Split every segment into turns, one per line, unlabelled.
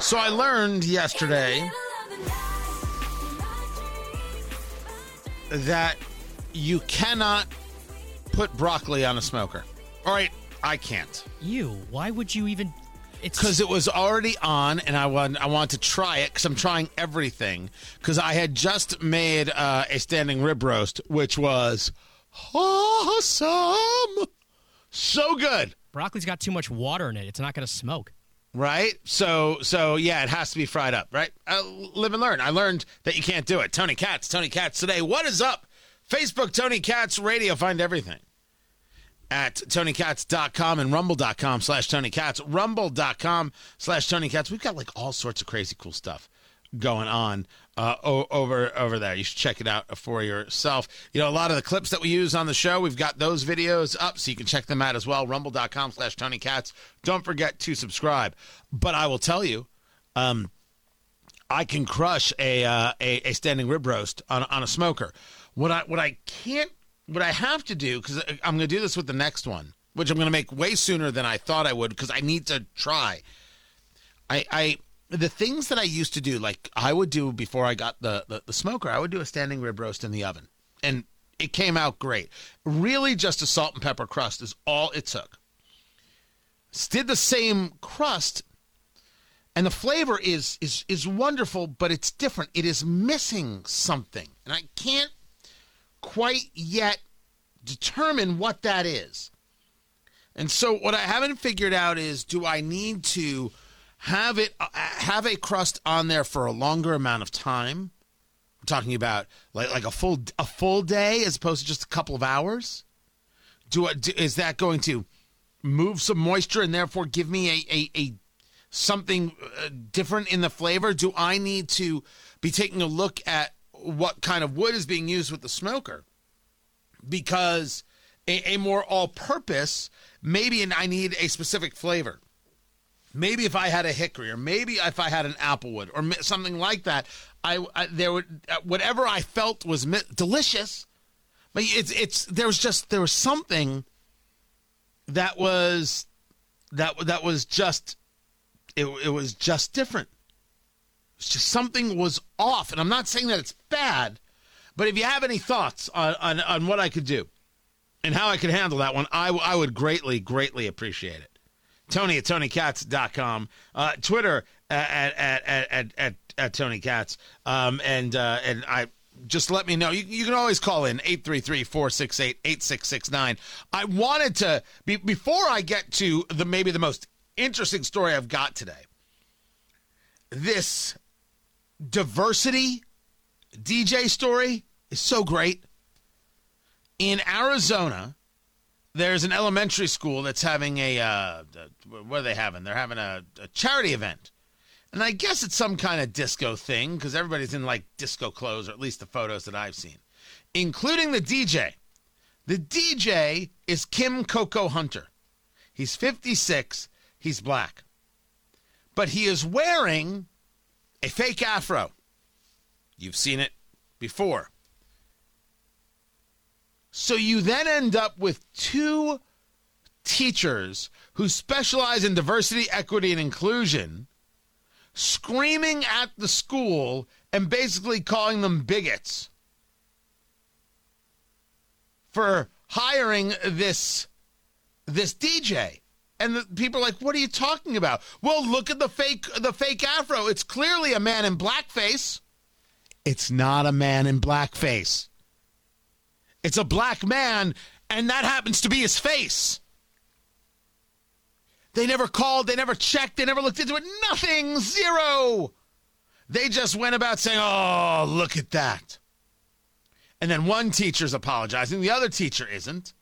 So I learned yesterday that you cannot put broccoli on a smoker. All right, I can't
You. Why would you even? It's
because it was already on, and I want I want to try it because I'm trying everything. Because I had just made uh, a standing rib roast, which was awesome, so good.
broccoli's got too much water in it. It's not going to smoke.
Right. So so yeah, it has to be fried up. Right. Uh, live and learn. I learned that you can't do it. Tony Katz. Tony Katz today. What is up? Facebook Tony Katz Radio. Find everything at TonyKatz.com and Rumble.com slash Tony Katz. Rumble.com slash Tony Katz. We've got like all sorts of crazy cool stuff going on uh, over over there. You should check it out for yourself. You know, a lot of the clips that we use on the show, we've got those videos up, so you can check them out as well. Rumble.com slash Tony Katz. Don't forget to subscribe. But I will tell you, um, I can crush a, uh, a a standing rib roast on on a smoker. What I what I can't what I have to do because I'm going to do this with the next one, which I'm going to make way sooner than I thought I would because I need to try. I I the things that I used to do, like I would do before I got the, the the smoker, I would do a standing rib roast in the oven, and it came out great. Really, just a salt and pepper crust is all it took. Did the same crust and the flavor is is is wonderful but it's different it is missing something and i can't quite yet determine what that is and so what i haven't figured out is do i need to have it uh, have a crust on there for a longer amount of time i'm talking about like like a full a full day as opposed to just a couple of hours do, do is that going to move some moisture and therefore give me a a, a something uh, different in the flavor? Do I need to be taking a look at what kind of wood is being used with the smoker? Because a, a more all purpose, maybe and I need a specific flavor. Maybe if I had a hickory, or maybe if I had an applewood, or something like that, I, I there would uh, whatever I felt was mi- delicious, but it's it's there was just there was something that was that that was just it, it was just different. It's just something was off, and I'm not saying that it's bad, but if you have any thoughts on on, on what I could do and how I could handle that one, I, I would greatly greatly appreciate it. Tony at TonyKatz.com, uh, Twitter at at at at, at, at Tony Katz, um, and uh, and I just let me know. You, you can always call in 833-468-8669. I wanted to be, before I get to the maybe the most interesting story I've got today. This diversity DJ story is so great. In Arizona, there's an elementary school that's having a uh, what are they having? They're having a, a charity event, and I guess it's some kind of disco thing because everybody's in like disco clothes, or at least the photos that I've seen, including the DJ. The DJ is Kim Coco Hunter. He's 56. He's black, but he is wearing a fake afro. You've seen it before. So you then end up with two teachers who specialize in diversity, equity, and inclusion screaming at the school and basically calling them bigots for hiring this this DJ. And the people are like, "What are you talking about?" Well, look at the fake the fake afro. It's clearly a man in blackface. It's not a man in blackface. It's a black man, and that happens to be his face. They never called, they never checked, they never looked into it. Nothing, zero. They just went about saying, oh, look at that. And then one teacher's apologizing, the other teacher isn't.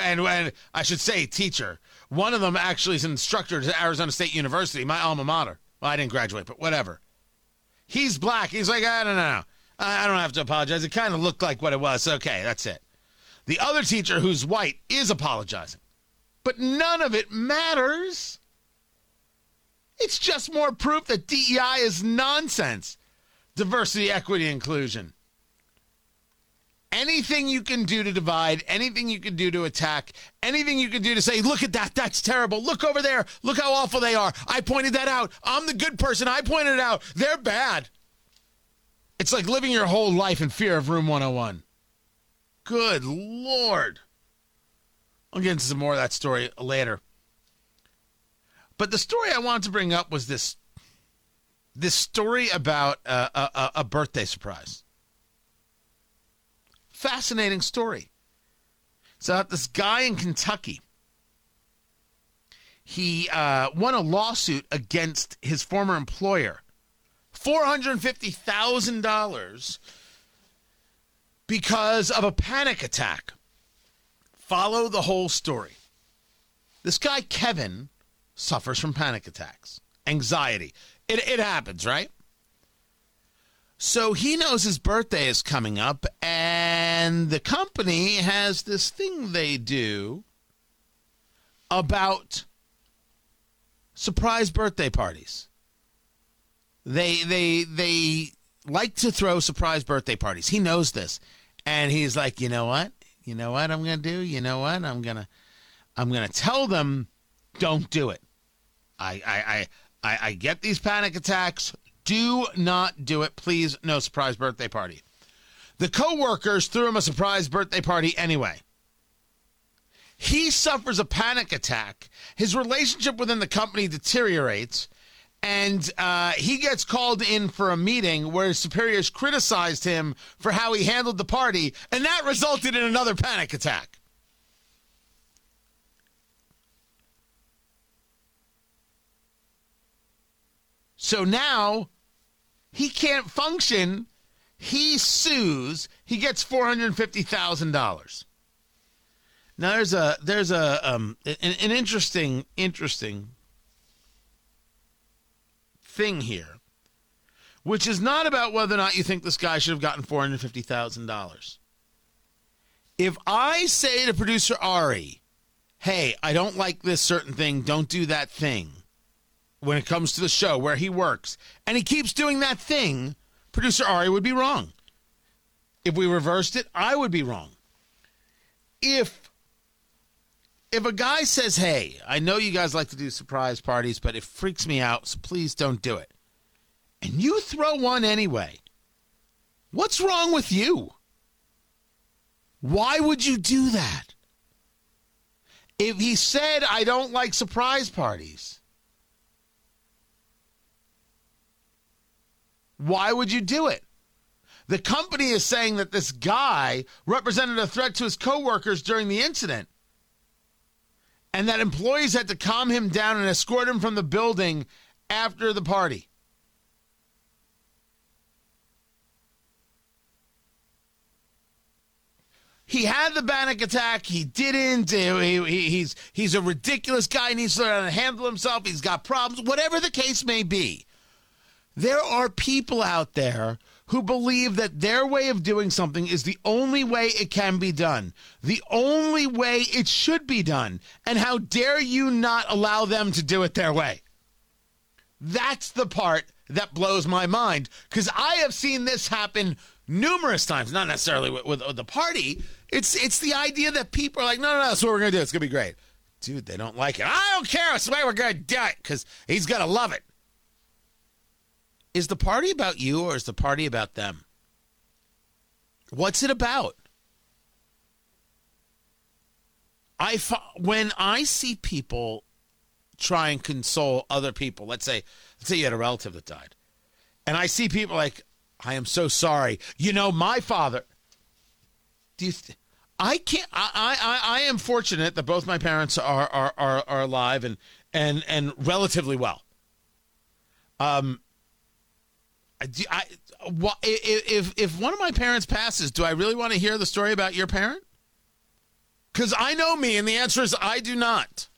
And, and I should say, teacher. One of them actually is an instructor at Arizona State University, my alma mater. Well, I didn't graduate, but whatever. He's black. He's like, I don't know. I don't have to apologize. It kind of looked like what it was. Okay, that's it. The other teacher who's white is apologizing. But none of it matters. It's just more proof that DEI is nonsense. Diversity, equity, inclusion. Anything you can do to divide, anything you can do to attack, anything you can do to say, look at that, that's terrible. Look over there. Look how awful they are. I pointed that out. I'm the good person. I pointed it out. They're bad. It's like living your whole life in fear of Room 101. Good Lord. I'll get into some more of that story later. But the story I wanted to bring up was this this story about a, a, a birthday surprise. Fascinating story. So this guy in Kentucky. He uh, won a lawsuit against his former employer, four hundred fifty thousand dollars, because of a panic attack. Follow the whole story. This guy Kevin suffers from panic attacks, anxiety. It, it happens, right? So he knows his birthday is coming up, and the company has this thing they do about surprise birthday parties. They they they like to throw surprise birthday parties. He knows this, and he's like, you know what? You know what I'm gonna do? You know what? I'm gonna I'm gonna tell them, don't do it. I I I I, I get these panic attacks. Do not do it. Please, no surprise birthday party. The co-workers threw him a surprise birthday party anyway. He suffers a panic attack. His relationship within the company deteriorates, and uh, he gets called in for a meeting where his superiors criticized him for how he handled the party, and that resulted in another panic attack. So now he can't function. He sues. He gets four hundred fifty thousand dollars. Now there's a there's a um an, an interesting interesting thing here, which is not about whether or not you think this guy should have gotten four hundred fifty thousand dollars. If I say to producer Ari, "Hey, I don't like this certain thing. Don't do that thing," when it comes to the show where he works, and he keeps doing that thing, producer Ari would be wrong. If we reversed it, I would be wrong. If if a guy says, "Hey, I know you guys like to do surprise parties, but it freaks me out, so please don't do it," and you throw one anyway, what's wrong with you? Why would you do that? If he said, "I don't like surprise parties," Why would you do it? The company is saying that this guy represented a threat to his coworkers during the incident and that employees had to calm him down and escort him from the building after the party. He had the panic attack. He didn't. He, he, he's he's a ridiculous guy. He needs to learn how to handle himself. He's got problems. Whatever the case may be, there are people out there who believe that their way of doing something is the only way it can be done, the only way it should be done. And how dare you not allow them to do it their way? That's the part that blows my mind because I have seen this happen numerous times, not necessarily with, with, with, the party. It's it's the idea that people are like, no, no, no, that's what we're gonna do. It's gonna be great, dude. They don't like it. I don't care. It's the way we're gonna do it because he's gonna love it. Is the party about you or is the party about them? What's it about? I when I see people try and console other people, let's say let's say you had a relative that died, and I see people like, I am so sorry. You know, my father. Do you? Th- I can't. I, I I am fortunate that both my parents are are are, are alive and and and relatively well. Um, I, if if one of my parents passes, do I really want to hear the story about your parent? Because I know me, and the answer is I do not.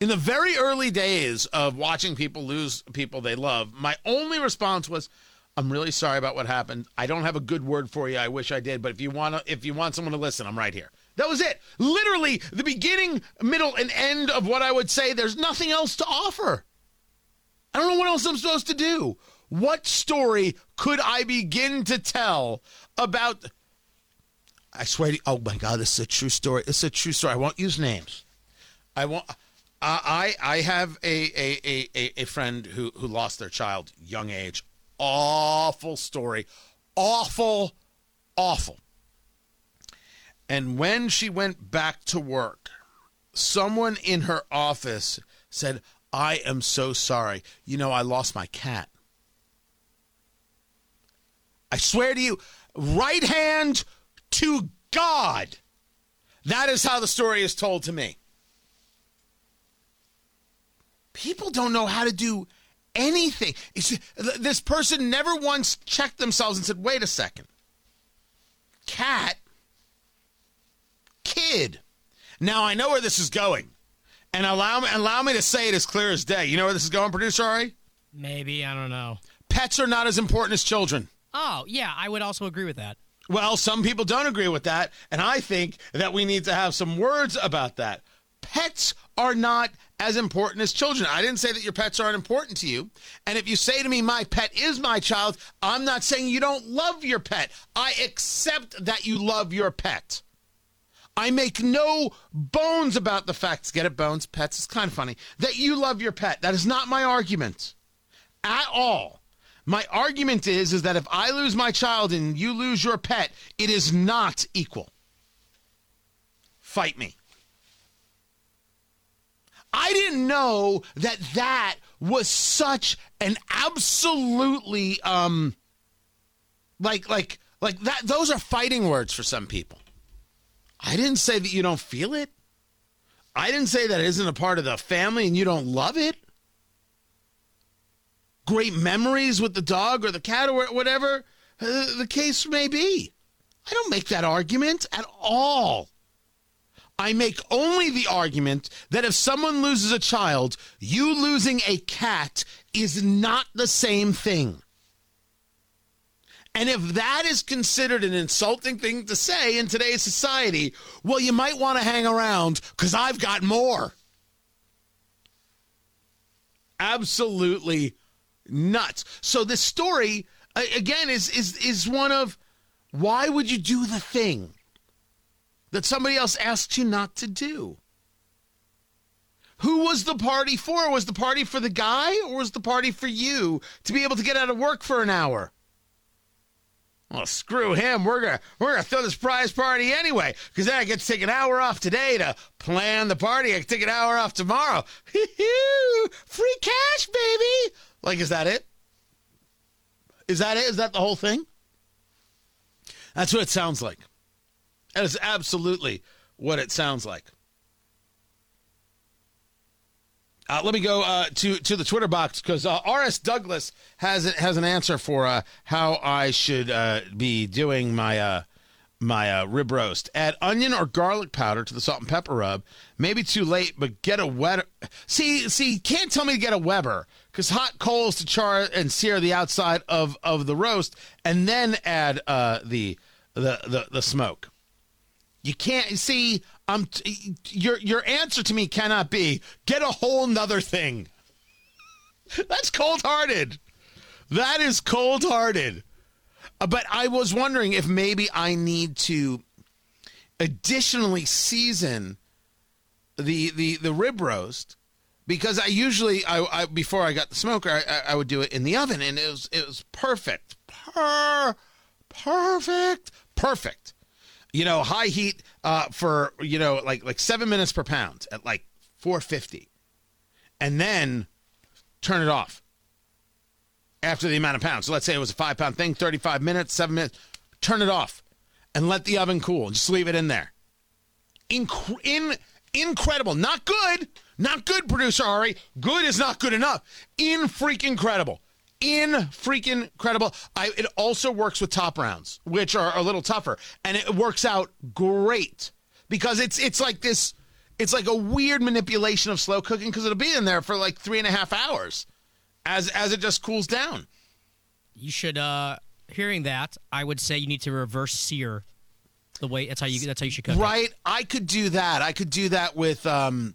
In the very early days of watching people lose people they love, my only response was, "I'm really sorry about what happened. I don't have a good word for you. I wish I did, but if you want to, if you want someone to listen, I'm right here." That was it. Literally, the beginning, middle, and end of what I would say. There's nothing else to offer. I don't know what else I'm supposed to do. What story could I begin to tell about? I swear to you, oh my God, this is a true story. Is a true story. I won't use names. I won't. I I I have a, a, a, a friend who who lost their child young age. Awful story. Awful, awful. And when she went back to work, someone in her office said, I am so sorry. You know, I lost my cat. I swear to you, right hand to God. That is how the story is told to me. People don't know how to do anything. This person never once checked themselves and said, wait a second. Cat, kid. Now I know where this is going. And allow me, allow me to say it as clear as day. You know where this is going, producer Ari?
Maybe I don't know.
Pets are not as important as children.
Oh yeah, I would also agree with that.
Well, some people don't agree with that, and I think that we need to have some words about that. Pets are not as important as children. I didn't say that your pets aren't important to you. And if you say to me, my pet is my child, I'm not saying you don't love your pet. I accept that you love your pet. I make no bones about the facts. get it, bones, pets, it's kind of funny, that you love your pet. That is not my argument at all. My argument is, is that if I lose my child and you lose your pet, it is not equal. Fight me. I didn't know that that was such an absolutely um like like like that those are fighting words for some people. I didn't say that you don't feel it. I didn't say that it isn't a part of the family and you don't love it. Great memories with the dog or the cat or whatever the case may be. I don't make that argument at all. I make only the argument that if someone loses a child, you losing a cat is not the same thing. And if that is considered an insulting thing to say in today's society, well, you might want to hang around because I've got more. Absolutely nuts. So this story again is is is one of why would you do the thing? that somebody else asked you not to do. Who was the party for? Was the party for the guy or was the party for you to be able to get out of work for an hour? Well, screw him. We're gonna we're gonna throw this prize party anyway, because then I get to take an hour off today to plan the party. I can take an hour off tomorrow. Free cash, baby. Like, is that it? Is that it? Is that the whole thing? That's what it sounds like. That is absolutely what it sounds like. Uh, let me go uh, to to the Twitter box because uh, R.S. Douglas has has an answer for uh, how I should uh, be doing my uh, my rib roast. Add onion or garlic powder to the salt and pepper rub. Maybe too late, but get a Weber. See, see, can't tell me to get a Weber because hot coals to char and sear the outside of of the roast, and then add the the the, the smoke. You can't see. Um, t- your your answer to me cannot be get a whole nother thing. That's cold hearted. That is cold hearted. Uh, but I was wondering if maybe I need to additionally season the the the rib roast because I usually I, I before I got the smoker I, I, would do it in the oven and it was it was perfect, per, perfect, perfect you know, high heat uh, for you know like like seven minutes per pound at like 450, and then turn it off after the amount of pounds. So let's say it was a five pound thing, 35 minutes, seven minutes. Turn it off and let the oven cool. Just leave it in there. Inc- in incredible, not good, not good. Producer Ari, good is not good enough. In freaking incredible in freaking incredible. I, it also works with top rounds, which are a little tougher, and it works out great because it's it's like this. It's like a weird manipulation of slow cooking because it'll be in there for like three and a half hours, as as it just cools down.
You should. uh Hearing that, I would say you need to reverse sear the way that's how you that's how you should cook.
Right,
it.
I could do that. I could do that with um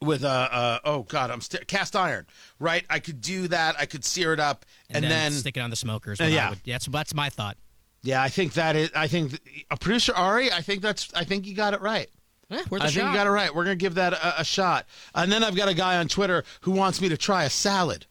with a uh, oh god, I'm st- cast iron, right? I could do that. I could sear it up, and,
and,
then,
stick it on the smokers.
Uh,
what I
yeah.
would- that's that's my thought.
yeah, I think that is. I think a producer Ari. I think that's. I think you got it right.
Eh, worth a
I think
shot.
you got it right. We're gonna give that a, a shot. And then I've got a guy on Twitter who wants me to try a salad.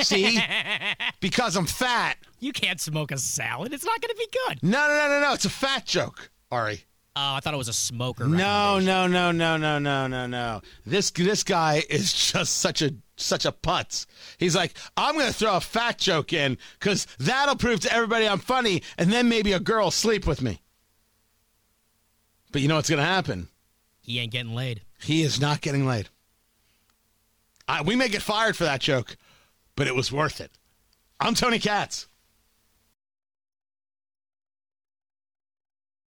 See, because I'm fat.
You can't smoke a salad. It's not going to be good.
No, no, no, no, no. It's a fat joke, Ari.
Oh, I thought it was a smoker.
No, no, no, no, no, no, no, no. This this guy is just such a such a putz. He's like, I'm gonna throw a fat joke in because that'll prove to everybody I'm funny, and then maybe a girl sleep with me. But you know what's gonna happen?
He ain't getting laid.
He is not getting laid. I, we may get fired for that joke, but it was worth it. I'm Tony Katz.